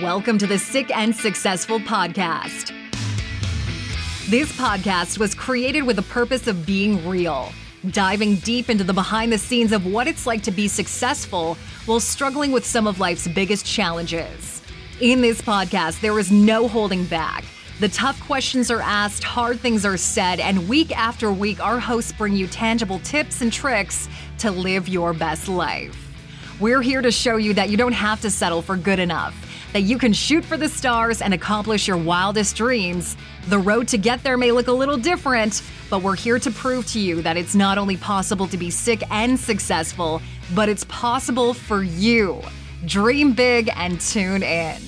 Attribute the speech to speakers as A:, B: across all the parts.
A: Welcome to the Sick and Successful Podcast. This podcast was created with the purpose of being real, diving deep into the behind the scenes of what it's like to be successful while struggling with some of life's biggest challenges. In this podcast, there is no holding back. The tough questions are asked, hard things are said, and week after week, our hosts bring you tangible tips and tricks to live your best life. We're here to show you that you don't have to settle for good enough that you can shoot for the stars and accomplish your wildest dreams. The road to get there may look a little different, but we're here to prove to you that it's not only possible to be sick and successful, but it's possible for you. Dream big and tune in.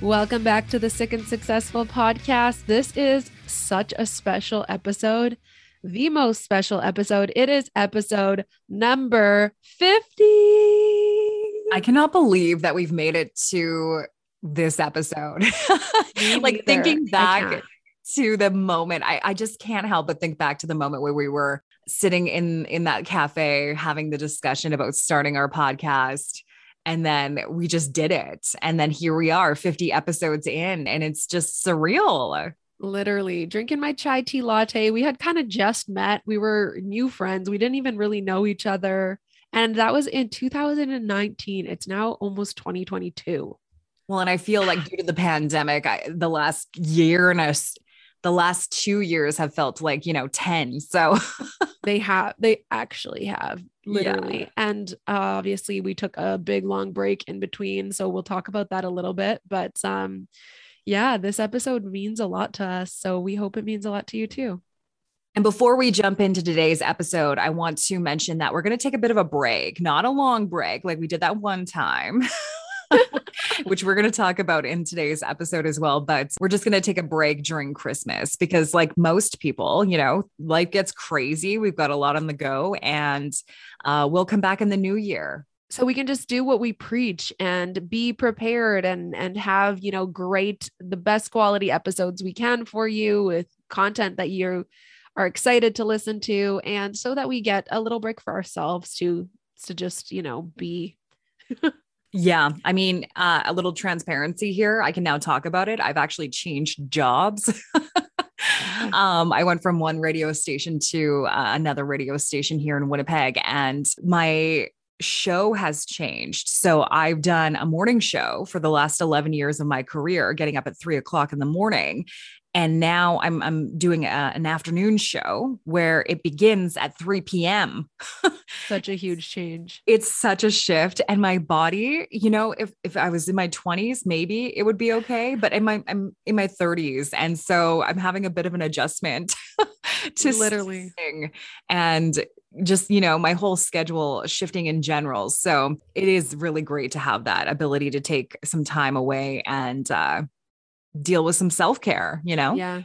B: Welcome back to the Sick and Successful podcast. This is such a special episode, the most special episode. It is episode number 50.
A: I cannot believe that we've made it to this episode. like thinking back to the moment, I, I just can't help but think back to the moment where we were sitting in in that cafe having the discussion about starting our podcast and then we just did it. And then here we are 50 episodes in and it's just surreal.
B: Literally drinking my chai tea latte. We had kind of just met. We were new friends. We didn't even really know each other and that was in 2019. It's now almost 2022.
A: Well, and I feel like due to the pandemic, I, the last year and a, the last two years have felt like, you know, 10. So
B: they have, they actually have literally. Yeah. And uh, obviously we took a big long break in between. So we'll talk about that a little bit. But um, yeah, this episode means a lot to us. So we hope it means a lot to you too.
A: And before we jump into today's episode, I want to mention that we're going to take a bit of a break, not a long break like we did that one time. which we're going to talk about in today's episode as well. But we're just going to take a break during Christmas because, like most people, you know, life gets crazy. We've got a lot on the go, and uh, we'll come back in the new year.
B: So we can just do what we preach and be prepared and and have you know great the best quality episodes we can for you with content that you're are excited to listen to and so that we get a little break for ourselves to to just you know be
A: yeah i mean uh, a little transparency here. I can now talk about it. I've actually changed jobs. Um, I went from one radio station to uh, another radio station here in Winnipeg, and my show has changed. So I've done a morning show for the last 11 years of my career, getting up at three o'clock in the morning and now I'm I'm doing a, an afternoon show where it begins at 3 p.m.
B: such a huge change.
A: It's such a shift, and my body, you know, if if I was in my 20s, maybe it would be okay, but in my I'm in my 30s, and so I'm having a bit of an adjustment to
B: literally
A: and just you know my whole schedule shifting in general so it is really great to have that ability to take some time away and uh deal with some self care, you know?
B: Yeah.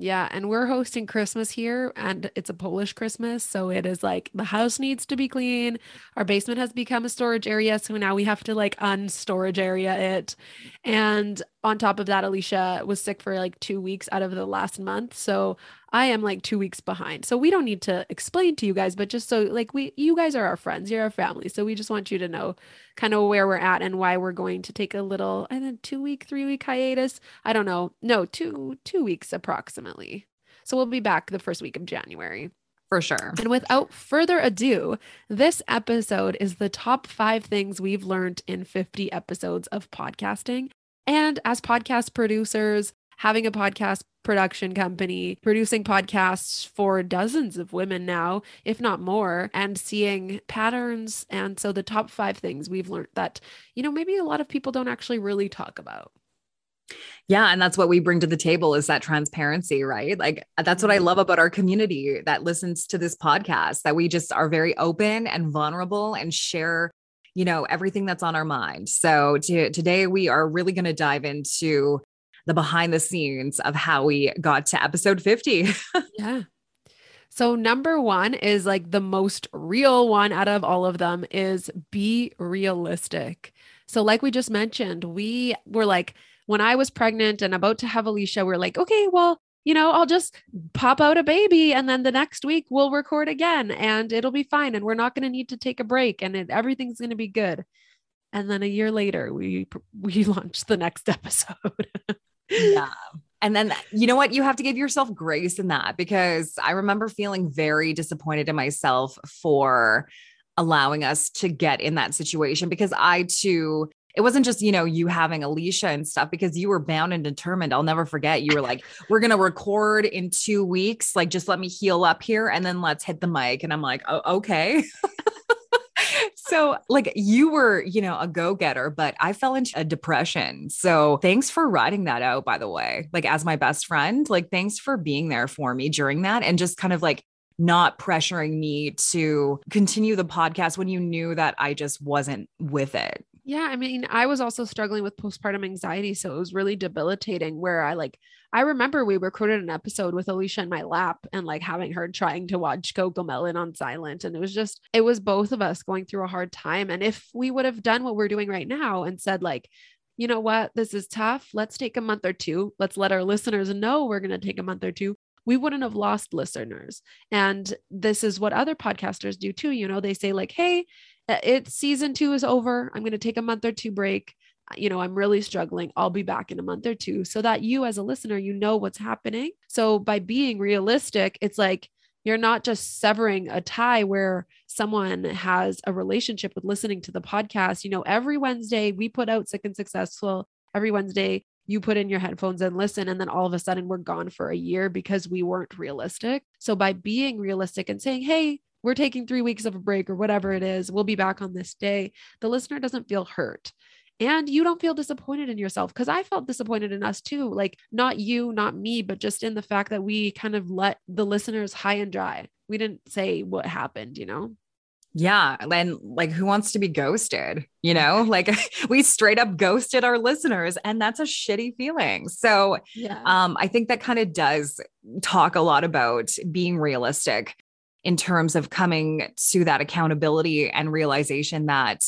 B: Yeah. And we're hosting Christmas here and it's a Polish Christmas. So it is like the house needs to be clean. Our basement has become a storage area. So now we have to like unstorage area it. And on top of that, Alicia was sick for like two weeks out of the last month. So I am like two weeks behind. So we don't need to explain to you guys, but just so like we, you guys are our friends, you're our family. So we just want you to know kind of where we're at and why we're going to take a little, I think two week, three week hiatus. I don't know. No, two, two weeks approximately. So we'll be back the first week of January.
A: For sure.
B: And without further ado, this episode is the top five things we've learned in 50 episodes of podcasting. And as podcast producers, having a podcast production company, producing podcasts for dozens of women now, if not more, and seeing patterns. And so the top five things we've learned that, you know, maybe a lot of people don't actually really talk about.
A: Yeah, and that's what we bring to the table is that transparency, right? Like that's what I mm-hmm. love about our community that listens to this podcast that we just are very open and vulnerable and share, you know, everything that's on our mind. So to, today we are really going to dive into the behind the scenes of how we got to episode 50.
B: yeah. So number 1 is like the most real one out of all of them is be realistic. So like we just mentioned, we were like when I was pregnant and about to have Alicia, we're like, okay, well, you know, I'll just pop out a baby and then the next week we'll record again and it'll be fine and we're not going to need to take a break and it, everything's going to be good. And then a year later, we we launched the next episode.
A: yeah. And then you know what? You have to give yourself grace in that because I remember feeling very disappointed in myself for allowing us to get in that situation because I too it wasn't just you know you having alicia and stuff because you were bound and determined. I'll never forget you were like we're gonna record in two weeks like just let me heal up here and then let's hit the mic. And i'm like oh, okay. So like you were you know a go-getter but i fell into a depression. So thanks for writing that out by the way. Like as my best friend like thanks for being there for me during that and just kind of like not pressuring me to continue the podcast when you knew that I just wasn't with it.
B: Yeah, I mean, I was also struggling with postpartum anxiety, so it was really debilitating where I like I remember we recorded an episode with Alicia in my lap and like having her trying to watch CoComelon on silent and it was just it was both of us going through a hard time and if we would have done what we're doing right now and said like you know what, this is tough. Let's take a month or two. Let's let our listeners know we're going to take a month or two we wouldn't have lost listeners. And this is what other podcasters do too. You know, they say, like, hey, it's season two is over. I'm going to take a month or two break. Uh, you know, I'm really struggling. I'll be back in a month or two so that you, as a listener, you know what's happening. So by being realistic, it's like, you're not just severing a tie where someone has a relationship with listening to the podcast. You know, every Wednesday we put out Sick and Successful. Every Wednesday you put in your headphones and listen and then all of a sudden we're gone for a year because we weren't realistic so by being realistic and saying hey we're taking three weeks of a break or whatever it is we'll be back on this day the listener doesn't feel hurt and you don't feel disappointed in yourself because i felt disappointed in us too like not you not me but just in the fact that we kind of let the listeners high and dry we didn't say what happened you know
A: yeah. And like, who wants to be ghosted? You know, like we straight up ghosted our listeners, and that's a shitty feeling. So, yeah. um, I think that kind of does talk a lot about being realistic in terms of coming to that accountability and realization that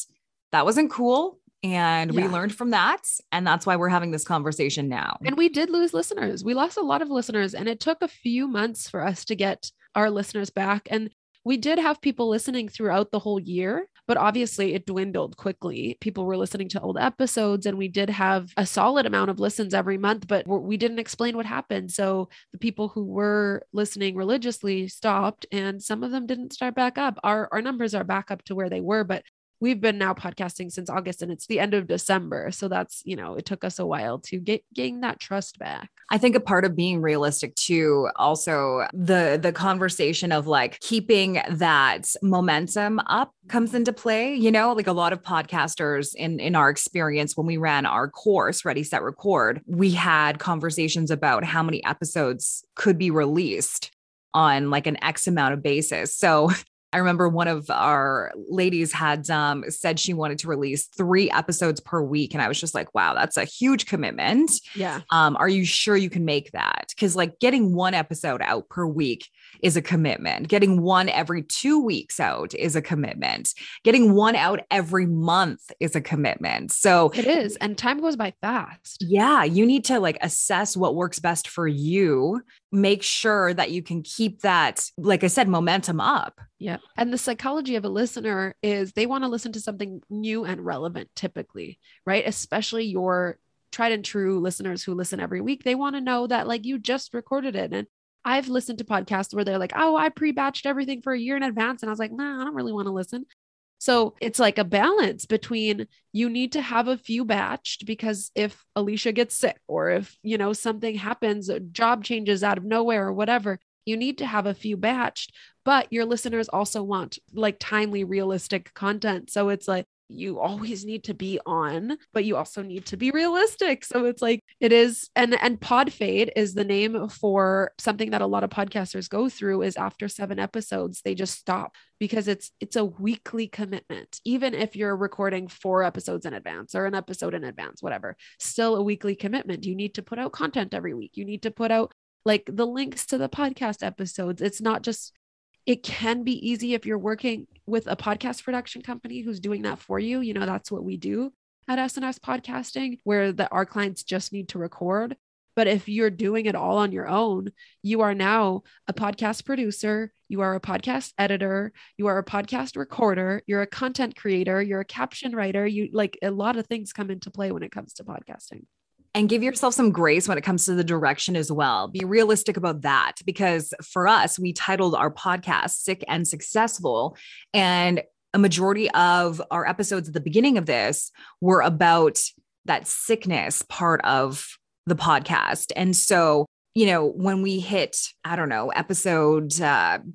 A: that wasn't cool. And yeah. we learned from that. And that's why we're having this conversation now.
B: And we did lose listeners. We lost a lot of listeners, and it took a few months for us to get our listeners back. And we did have people listening throughout the whole year, but obviously it dwindled quickly. People were listening to old episodes, and we did have a solid amount of listens every month, but we didn't explain what happened. So the people who were listening religiously stopped, and some of them didn't start back up. Our, our numbers are back up to where they were, but we've been now podcasting since August and it's the end of December. So that's, you know, it took us a while to get gain that trust back.
A: I think a part of being realistic too, also the the conversation of like keeping that momentum up comes into play. You know, like a lot of podcasters in in our experience when we ran our course, Ready Set Record, we had conversations about how many episodes could be released on like an X amount of basis. So I remember one of our ladies had um, said she wanted to release three episodes per week. And I was just like, wow, that's a huge commitment.
B: Yeah.
A: Um, are you sure you can make that? Because like getting one episode out per week is a commitment. Getting one every two weeks out is a commitment. Getting one out every month is a commitment. So
B: it is. And time goes by fast.
A: Yeah. You need to like assess what works best for you make sure that you can keep that, like I said, momentum up.
B: Yeah. And the psychology of a listener is they want to listen to something new and relevant typically, right? Especially your tried and true listeners who listen every week. They want to know that like you just recorded it. And I've listened to podcasts where they're like, oh, I pre batched everything for a year in advance. And I was like, nah, I don't really want to listen. So it's like a balance between you need to have a few batched because if Alicia gets sick or if, you know, something happens, job changes out of nowhere or whatever, you need to have a few batched, but your listeners also want like timely, realistic content. So it's like, you always need to be on but you also need to be realistic. So it's like it is and and pod fade is the name for something that a lot of podcasters go through is after 7 episodes they just stop because it's it's a weekly commitment. Even if you're recording 4 episodes in advance or an episode in advance whatever still a weekly commitment. You need to put out content every week. You need to put out like the links to the podcast episodes. It's not just it can be easy if you're working with a podcast production company who's doing that for you. You know, that's what we do at SNS podcasting, where the, our clients just need to record. But if you're doing it all on your own, you are now a podcast producer, you are a podcast editor, you are a podcast recorder, you're a content creator, you're a caption writer. You like a lot of things come into play when it comes to podcasting
A: and give yourself some grace when it comes to the direction as well. Be realistic about that because for us, we titled our podcast Sick and Successful. And a majority of our episodes at the beginning of this were about that sickness part of the podcast. And so, you know, when we hit, I don't know, episode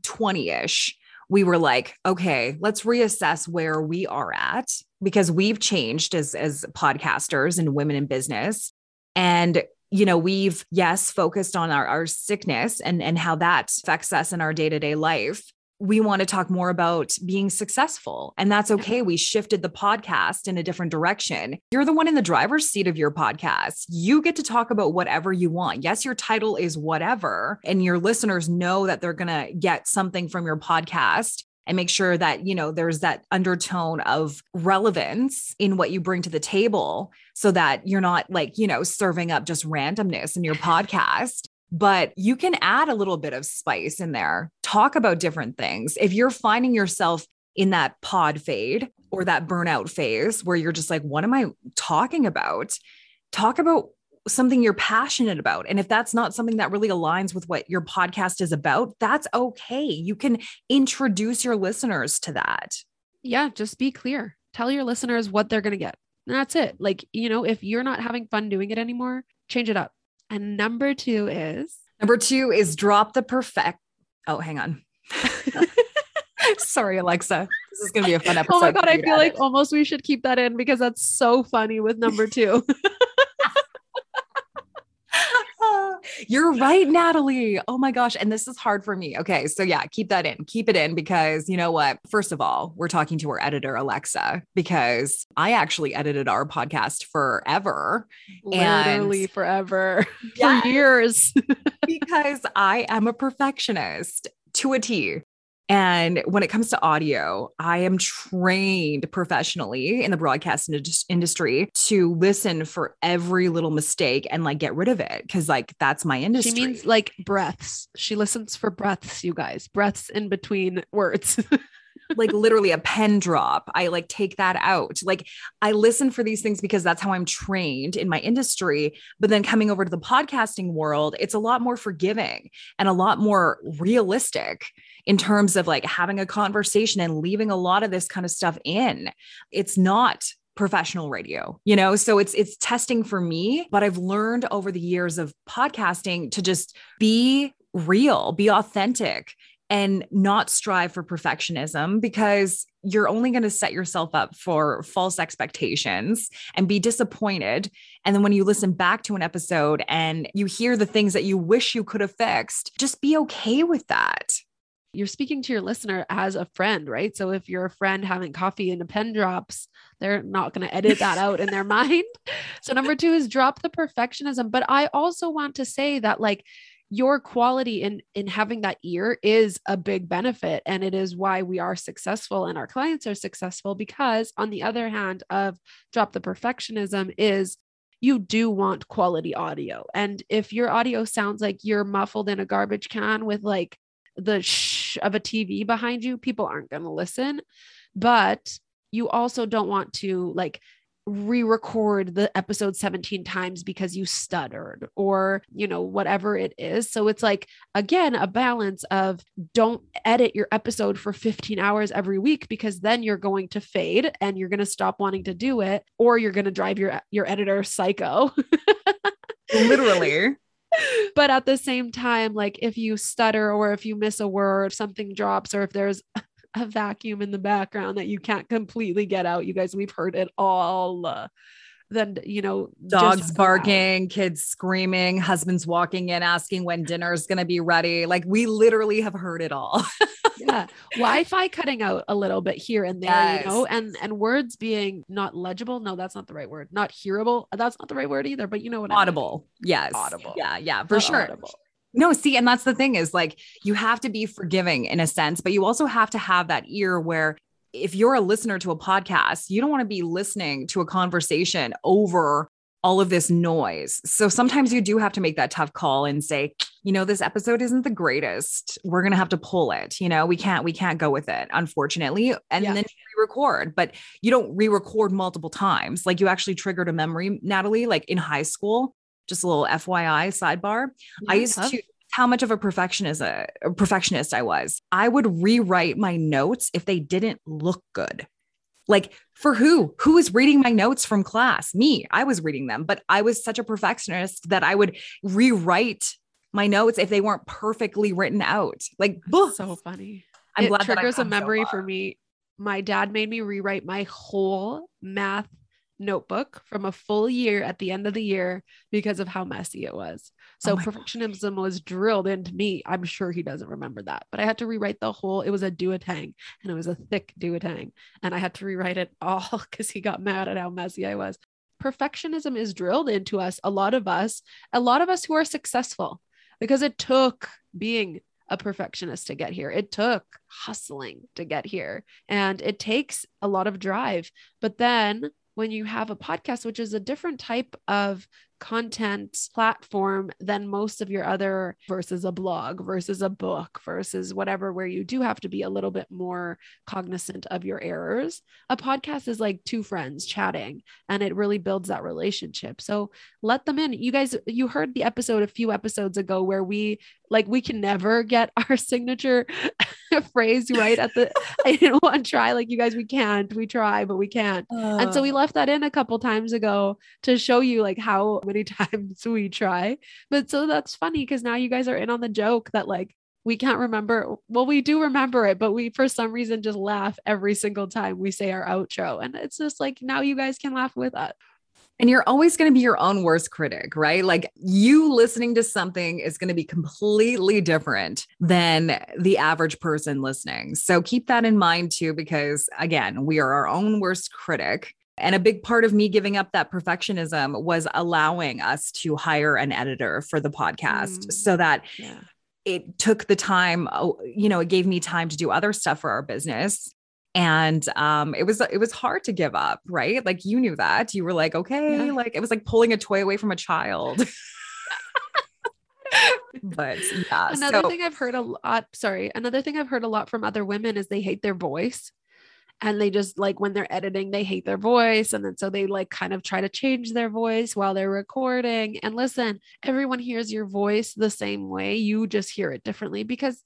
A: 20 uh, ish, we were like, okay, let's reassess where we are at because we've changed as as podcasters and women in business. And you know, we've yes focused on our, our sickness and and how that affects us in our day-to-day life we want to talk more about being successful. And that's okay. We shifted the podcast in a different direction. You're the one in the driver's seat of your podcast. You get to talk about whatever you want. Yes, your title is whatever, and your listeners know that they're going to get something from your podcast and make sure that you know there's that undertone of relevance in what you bring to the table so that you're not like you know serving up just randomness in your podcast but you can add a little bit of spice in there. Talk about different things. If you're finding yourself in that pod fade or that burnout phase where you're just like, what am I talking about? Talk about something you're passionate about. And if that's not something that really aligns with what your podcast is about, that's okay. You can introduce your listeners to that.
B: Yeah, just be clear. Tell your listeners what they're going to get. And that's it. Like, you know, if you're not having fun doing it anymore, change it up. And number two is
A: number two is drop the perfect. Oh, hang on. Sorry, Alexa. This is going to be a fun episode.
B: Oh my God. I feel like almost we should keep that in because that's so funny with number two.
A: You're right, Natalie. Oh my gosh. And this is hard for me. Okay. So, yeah, keep that in. Keep it in because you know what? First of all, we're talking to our editor, Alexa, because I actually edited our podcast forever.
B: Literally and forever. Yes, for years.
A: because I am a perfectionist to a T. And when it comes to audio, I am trained professionally in the broadcast industry to listen for every little mistake and like get rid of it because like that's my industry.
B: She means like breaths. She listens for breaths, you guys, breaths in between words.
A: like literally a pen drop. I like take that out. Like I listen for these things because that's how I'm trained in my industry. But then coming over to the podcasting world, it's a lot more forgiving and a lot more realistic in terms of like having a conversation and leaving a lot of this kind of stuff in. It's not professional radio you know so it's it's testing for me but i've learned over the years of podcasting to just be real be authentic and not strive for perfectionism because you're only going to set yourself up for false expectations and be disappointed. And then when you listen back to an episode and you hear the things that you wish you could have fixed, just be okay with that
B: you're speaking to your listener as a friend, right? So if you're a friend having coffee and a pen drops, they're not going to edit that out in their mind. So number 2 is drop the perfectionism, but I also want to say that like your quality in in having that ear is a big benefit and it is why we are successful and our clients are successful because on the other hand of drop the perfectionism is you do want quality audio and if your audio sounds like you're muffled in a garbage can with like the shh of a TV behind you, people aren't going to listen. But you also don't want to like re-record the episode 17 times because you stuttered or you know whatever it is. So it's like again a balance of don't edit your episode for 15 hours every week because then you're going to fade and you're going to stop wanting to do it or you're going to drive your your editor psycho.
A: Literally
B: but at the same time, like if you stutter or if you miss a word, if something drops, or if there's a vacuum in the background that you can't completely get out, you guys, we've heard it all. Uh, then you know
A: dogs barking kids screaming husbands walking in asking when dinner is going to be ready like we literally have heard it all
B: yeah. Wi-fi cutting out a little bit here and there yes. you know and and words being not legible. No that's not the right word. Not hearable. That's not the right word either but you know what
A: audible I mean. yes.
B: Audible.
A: Yeah yeah for not sure. audible. No, see, and that's the thing is like you have to be forgiving in a sense, but you also have to have that ear where if you're a listener to a podcast, you don't want to be listening to a conversation over all of this noise. So sometimes you do have to make that tough call and say, you know, this episode isn't the greatest. We're going to have to pull it. You know, we can't we can't go with it, unfortunately. And yeah. then re-record, but you don't re-record multiple times. Like you actually triggered a memory, Natalie, like in high school. Just a little FYI sidebar. Yeah, I used to how much of a perfectionist a perfectionist I was. I would rewrite my notes if they didn't look good. Like for who? Who was reading my notes from class? Me. I was reading them, but I was such a perfectionist that I would rewrite my notes if they weren't perfectly written out. Like,
B: so funny. I'm it glad triggers a memory so for me. My dad made me rewrite my whole math notebook from a full year at the end of the year because of how messy it was. So oh perfectionism God. was drilled into me. I'm sure he doesn't remember that, but I had to rewrite the whole. It was a duotang, and it was a thick duotang, and I had to rewrite it all because he got mad at how messy I was. Perfectionism is drilled into us. A lot of us, a lot of us who are successful, because it took being a perfectionist to get here. It took hustling to get here, and it takes a lot of drive. But then when you have a podcast, which is a different type of content platform than most of your other versus a blog versus a book versus whatever where you do have to be a little bit more cognizant of your errors. A podcast is like two friends chatting and it really builds that relationship. So let them in. You guys you heard the episode a few episodes ago where we like we can never get our signature phrase right at the I didn't want to try. Like you guys we can't. We try but we can't. Uh, and so we left that in a couple times ago to show you like how many times we try but so that's funny because now you guys are in on the joke that like we can't remember well we do remember it but we for some reason just laugh every single time we say our outro and it's just like now you guys can laugh with us
A: and you're always going to be your own worst critic, right? Like you listening to something is going to be completely different than the average person listening. So keep that in mind too, because again, we are our own worst critic. And a big part of me giving up that perfectionism was allowing us to hire an editor for the podcast mm, so that yeah. it took the time, oh, you know, it gave me time to do other stuff for our business. And um it was it was hard to give up right? Like you knew that. You were like okay yeah. like it was like pulling a toy away from a child. But yeah
B: another so, thing i've heard a lot sorry another thing i've heard a lot from other women is they hate their voice and they just like when they're editing they hate their voice and then so they like kind of try to change their voice while they're recording and listen everyone hears your voice the same way you just hear it differently because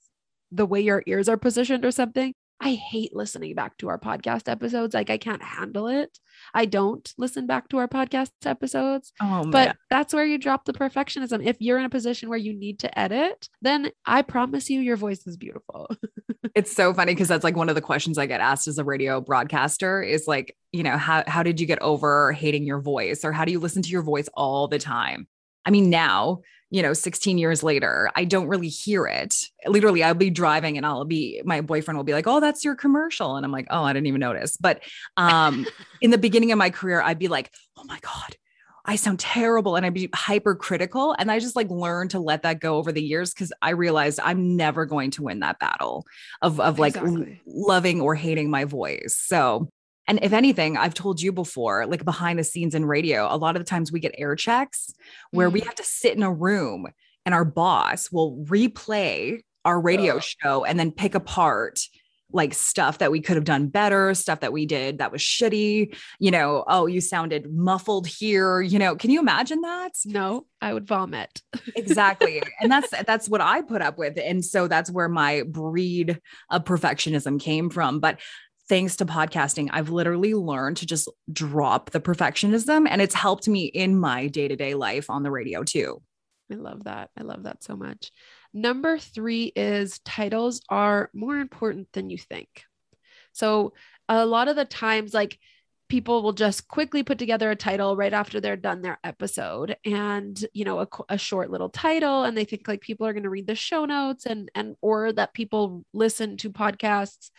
B: the way your ears are positioned or something I hate listening back to our podcast episodes. Like I can't handle it. I don't listen back to our podcast episodes. Oh, but that's where you drop the perfectionism. If you're in a position where you need to edit, then I promise you your voice is beautiful.
A: it's so funny because that's like one of the questions I get asked as a radio broadcaster is like, you know, how how did you get over hating your voice? Or how do you listen to your voice all the time? I mean, now you know 16 years later i don't really hear it. Literally i'll be driving and i'll be my boyfriend will be like oh that's your commercial. And i'm like oh i didn't even notice. But um in the beginning of my career i'd be like oh my god I sound terrible and I'd be hypercritical. And I just like learned to let that go over the years because I realized I'm never going to win that battle of, of like exactly. loving or hating my voice. So and if anything, I've told you before, like behind the scenes in radio, a lot of the times we get air checks where mm. we have to sit in a room and our boss will replay our radio show and then pick apart like stuff that we could have done better, stuff that we did that was shitty, you know, oh, you sounded muffled here, you know, can you imagine that?
B: No, I would vomit.
A: exactly. And that's that's what I put up with and so that's where my breed of perfectionism came from, but thanks to podcasting, I've literally learned to just drop the perfectionism and it's helped me in my day to day life on the radio too.
B: I love that. I love that so much. Number three is titles are more important than you think. So, a lot of the times, like people will just quickly put together a title right after they're done their episode and you know a, a short little title and they think like people are going to read the show notes and and or that people listen to podcasts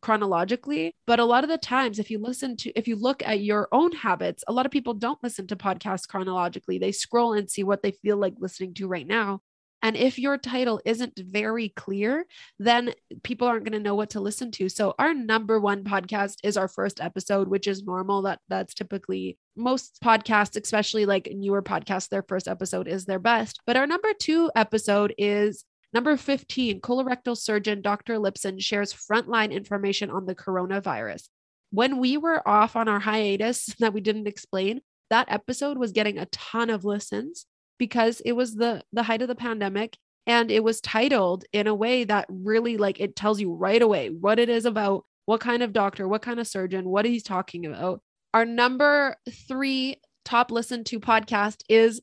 B: chronologically. But a lot of the times if you listen to if you look at your own habits a lot of people don't listen to podcasts chronologically. They scroll and see what they feel like listening to right now And if your title isn't very clear, then people aren't going to know what to listen to. So our number one podcast is our first episode, which is normal. That that's typically most podcasts, especially like newer podcasts, their first episode is their best. But our number two episode is Number 15, colorectal surgeon Dr. Lipson shares frontline information on the coronavirus. When we were off on our hiatus that we didn't explain, that episode was getting a ton of listens because it was the the height of the pandemic and it was titled in a way that really like it tells you right away what it is about, what kind of doctor, what kind of surgeon, what he's talking about. Our number 3 top listened to podcast is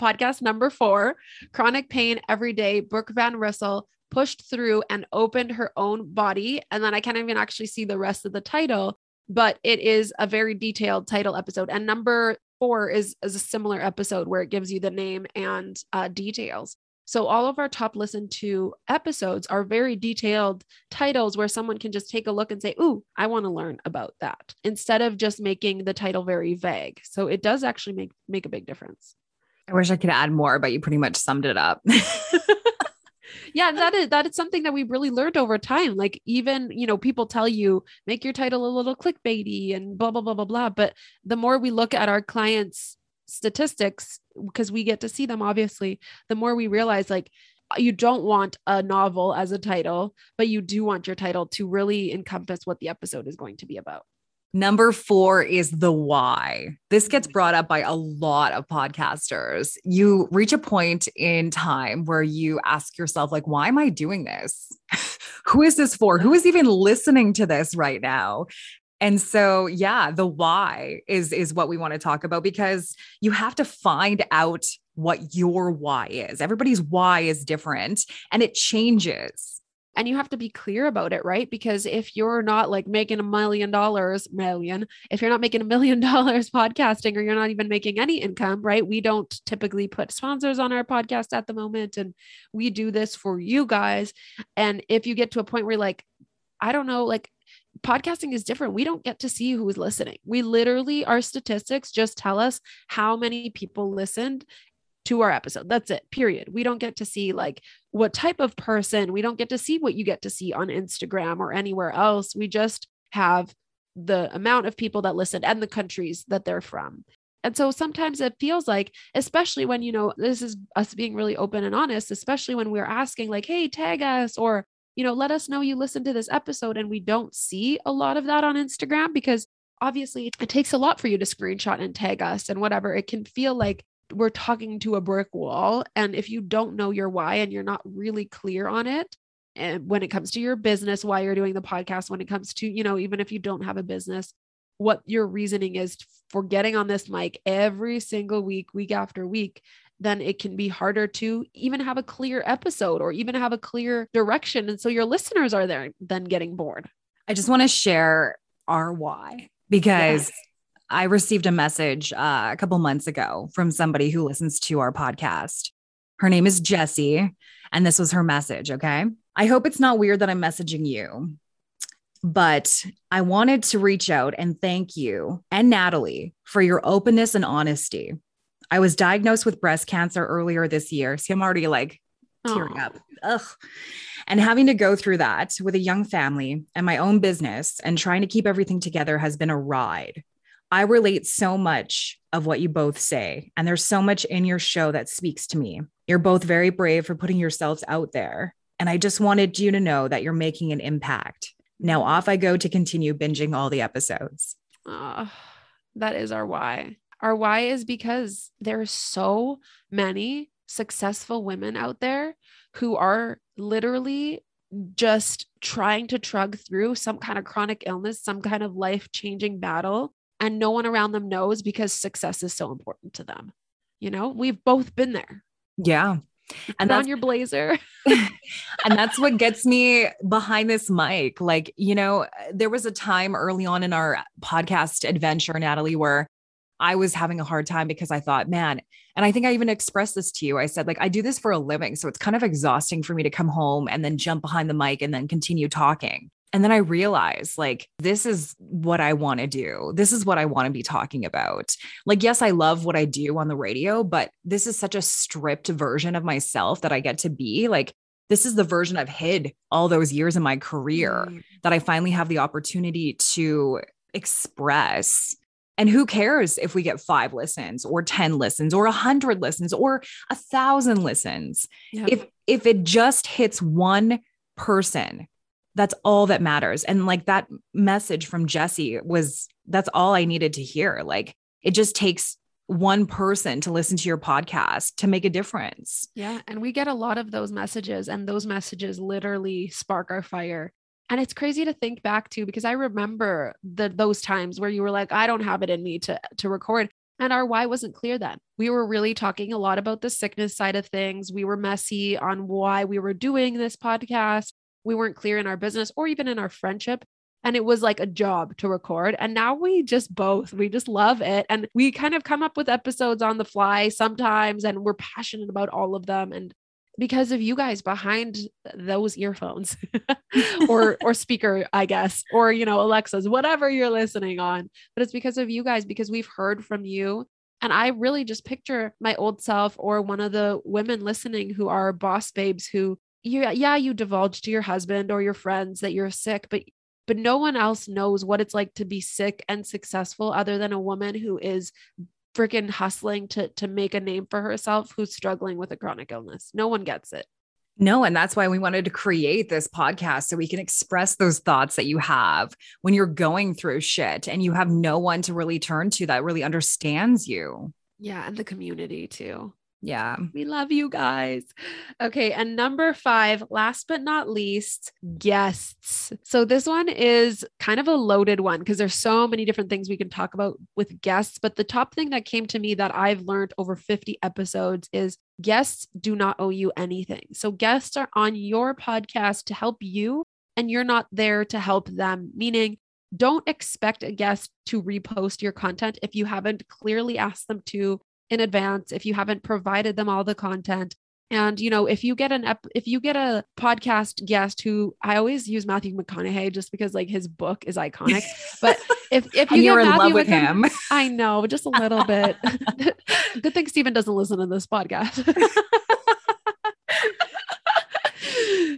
B: podcast number four Chronic Pain Every Day, Brooke Van Russell pushed through and opened her own body. And then I can't even actually see the rest of the title, but it is a very detailed title episode. And number four is, is a similar episode where it gives you the name and uh, details. So all of our top listened to episodes are very detailed titles where someone can just take a look and say, "Ooh, I want to learn about that," instead of just making the title very vague. So it does actually make make a big difference.
A: I wish I could add more, but you pretty much summed it up.
B: yeah that is that is something that we really learned over time like even you know people tell you make your title a little clickbaity and blah blah blah blah blah but the more we look at our clients statistics because we get to see them obviously the more we realize like uh, you don't want a novel as a title but you do want your title to really encompass what the episode is going to be about
A: Number four is the why. This gets mm. brought up by a lot of podcasters. You reach a point in time where you ask yourself, like, why am I doing this? Who is this for? Who is even listening to this right now? And so, yeah, the why is is what we want to talk about because you have to find out what your why is. Everybody's why is different and it changes
B: and you have to be clear about it right because if you're not like making a million dollars million if you're not making a million dollars podcasting or you're not even making any income right we don't typically put sponsors on our podcast at the moment and we do this for you guys and if you get to a point where like i don't know like podcasting is different. We don't get to see who's listening. We literally, our statistics just tell us how many people listened to our episode. That's it, period. We don't get to see like what type of person, we don't get to see what you get to see on Instagram or anywhere else. We just have the amount of people that listen and the countries that they're from. And so sometimes it feels like, especially when, you know, this is us being really open and honest, especially when we're asking, like, hey, tag us or, you know, let us know you listened to this episode. And we don't see a lot of that on Instagram because obviously it takes a lot for you to screenshot and tag us and whatever. It can feel like we're talking to a brick wall. And if you don't know your why and you're not really clear on it, and when it comes to your business, why you're doing the podcast, when it comes to, you know, even if you don't have a business, what your reasoning is for getting on this mic every single week, week after week, then it can be harder to even have a clear episode or even have a clear direction. And so your listeners are there then getting bored.
A: I just want to share our why because yes. I received a message uh, a couple months ago from somebody who listens to our podcast. Her name is Jessie, and this was her message. Okay. I hope it's not weird that I'm messaging you, but I wanted to reach out and thank you and Natalie for your openness and honesty. I was diagnosed with breast cancer earlier this year. See, I'm already like tearing Aww. up. Ugh. And having to go through that with a young family and my own business and trying to keep everything together has been a ride. I relate so much of what you both say. And there's so much in your show that speaks to me. You're both very brave for putting yourselves out there. And I just wanted you to know that you're making an impact. Now off I go to continue binging all the episodes.
B: Oh, that is our why. Our why is because there's so many successful women out there who are literally just trying to trug through some kind of chronic illness, some kind of life changing battle and no one around them knows because success is so important to them. You know, we've both been there.
A: Yeah.
B: And on your blazer.
A: and that's what gets me behind this mic. Like, you know, there was a time early on in our podcast adventure, Natalie, where I was having a hard time because I thought, man, and I think I even expressed this to you. I said, like, I do this for a living. So it's kind of exhausting for me to come home and then jump behind the mic and then continue talking. And then I realized like, this is what I want to do. This is what I want to be talking about. Like, yes, I love what I do on the radio, but this is such a stripped version of myself that I get to be. Like, this is the version I've hid all those years in my career that I finally have the opportunity to express. And who cares if we get five listens or 10 listens or a hundred listens or a thousand listens? Yep. If if it just hits one person that's all that matters. And like that message from Jesse was that's all I needed to hear. Like it just takes one person to listen to your podcast to make a difference.
B: Yeah. And we get a lot of those messages, and those messages literally spark our fire. And it's crazy to think back to because I remember the those times where you were like, I don't have it in me to to record. And our why wasn't clear then. We were really talking a lot about the sickness side of things. We were messy on why we were doing this podcast we weren't clear in our business or even in our friendship and it was like a job to record and now we just both we just love it and we kind of come up with episodes on the fly sometimes and we're passionate about all of them and because of you guys behind those earphones or or speaker i guess or you know alexa's whatever you're listening on but it's because of you guys because we've heard from you and i really just picture my old self or one of the women listening who are boss babes who you uh, yeah you divulge to your husband or your friends that you're sick but but no one else knows what it's like to be sick and successful other than a woman who is freaking hustling to to make a name for herself who's struggling with a chronic illness no one gets it
A: no, and that's why we wanted to create this podcast so we can express those thoughts that you have when you're going through shit and you have no one to really turn to that really understands you.
B: Yeah, and the community too.
A: Yeah.
B: We love you guys. Okay. And number five, last but not least, guests. So this one is kind of a loaded one because there's so many different things we can talk about with guests. But the top thing that came to me that I've learned over 50 episodes is guests do not owe you anything. So guests are on your podcast to help you, and you're not there to help them, meaning, don't expect a guest to repost your content if you haven't clearly asked them to in advance if you haven't provided them all the content. And you know if you get an ep- if you get a podcast guest who i always use matthew mcconaughey just because like his book is iconic. But if if you
A: you're
B: in
A: matthew love with him.
B: I know just a little bit. Good thing stephen doesn't listen to this podcast.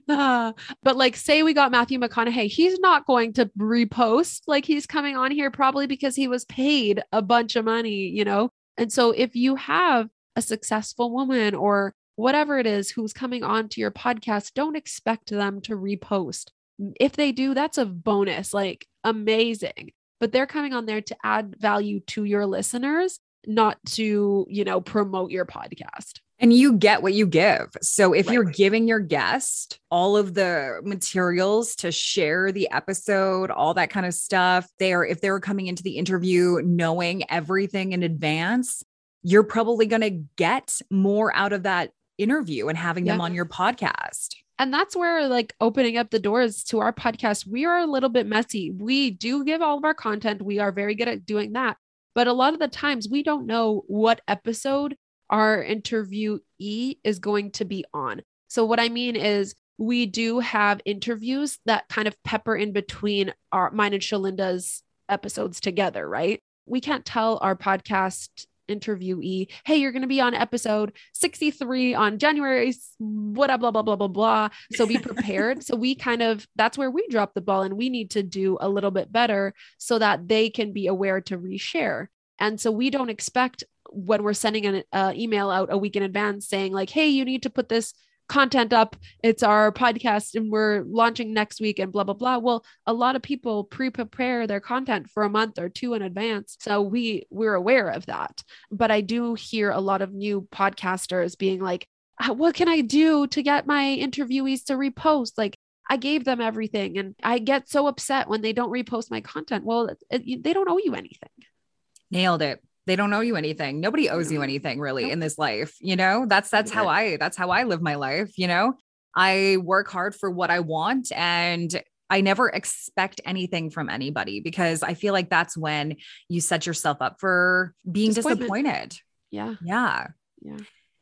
B: Uh, but like say we got Matthew McConaughey, he's not going to repost like he's coming on here probably because he was paid a bunch of money, you know. And so if you have a successful woman or whatever it is who's coming on to your podcast, don't expect them to repost. If they do, that's a bonus, like amazing. But they're coming on there to add value to your listeners, not to, you know, promote your podcast.
A: And you get what you give. So if right. you're giving your guest all of the materials to share the episode, all that kind of stuff, they are if they're coming into the interview knowing everything in advance, you're probably going to get more out of that interview and having yeah. them on your podcast.
B: And that's where, like, opening up the doors to our podcast, we are a little bit messy. We do give all of our content, we are very good at doing that. But a lot of the times, we don't know what episode our interviewee is going to be on. So, what I mean is, we do have interviews that kind of pepper in between our mine and Shalinda's episodes together, right? We can't tell our podcast interviewee, hey, you're going to be on episode 63 on January, what blah, blah, blah, blah, blah. So be prepared. so we kind of, that's where we drop the ball and we need to do a little bit better so that they can be aware to reshare. And so we don't expect when we're sending an uh, email out a week in advance saying like, hey, you need to put this content up. It's our podcast and we're launching next week and blah, blah, blah. Well, a lot of people pre-prepare their content for a month or two in advance. So we we're aware of that. But I do hear a lot of new podcasters being like, what can I do to get my interviewees to repost? Like I gave them everything and I get so upset when they don't repost my content. Well, it, they don't owe you anything.
A: Nailed it they don't owe you anything nobody owes you mm-hmm. anything really in this life you know that's that's how i that's how i live my life you know i work hard for what i want and I never expect anything from anybody because I feel like that's when you set yourself up for being disappointed.
B: Yeah.
A: Yeah.
B: Yeah.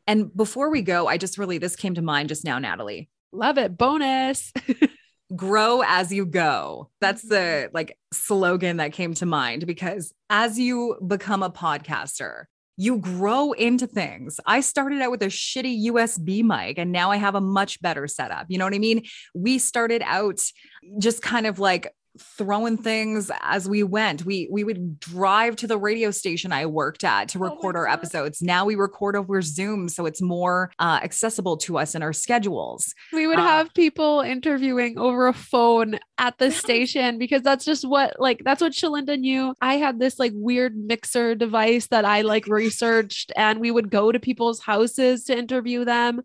A: And before we go, I just really, this came to mind just now, Natalie.
B: Love it. Bonus.
A: grow as you go. That's the
B: Mm-hmm.
A: like slogan that came to mind because as you become a podcaster, you grow into things. I started out with a shitty USB mic and now I have a much better setup. You know what I mean? We started out just kind of like throwing things as we went. We we would drive to the radio station I worked at to
B: Oh
A: record our
B: God.
A: episodes. Now we record over Zoom so it's more uh, accessible to us in our schedules.
B: We would
A: Uh,
B: have people interviewing over a phone at the station because that's just what like that's what Shalinda knew. I had this like weird mixer device that I like researched and we would go to people's houses to interview them.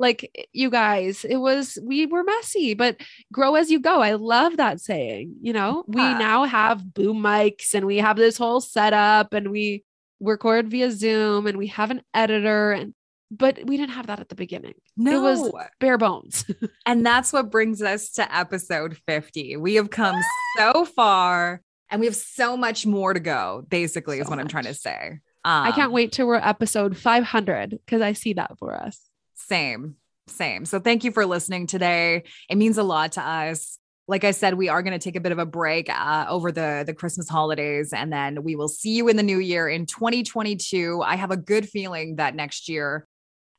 B: Like you guys, it was we were messy, but grow as you go. I love that saying, you know. We now have boom mics and we have this whole setup and we record via Zoom and we have an editor and but we didn't have that at the beginning.
A: No,
B: was- Bare bones.
A: And that's what brings us to episode 50. We have come so far and we have so much more to go, basically, is
B: So
A: what I'm trying to
B: much.
A: say.
B: I can't
A: Um,
B: wait till we're episode 500 because I see that for us.
A: Same, same. So thank you for listening today. It means a lot to us. Like I said, we are going to take a bit of a break uh, over the the Christmas holidays, and then we will see you in the new year in 2022. I have a good feeling that next year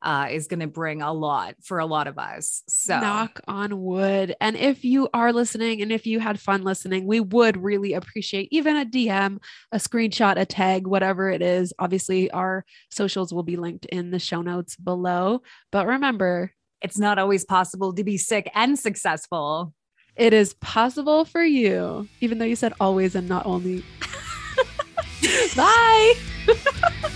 A: uh, is going to bring a lot for a lot of us. So
B: Knock on wood. And if you are listening and if you had fun listening, we would really appreciate even a DM, a screenshot, a tag, whatever it is. Obviously, our socials will be linked in the show notes below. But remember,
A: it's not always possible to be sick and successful.
B: it is possible for you, even though you said always and not only. Bye.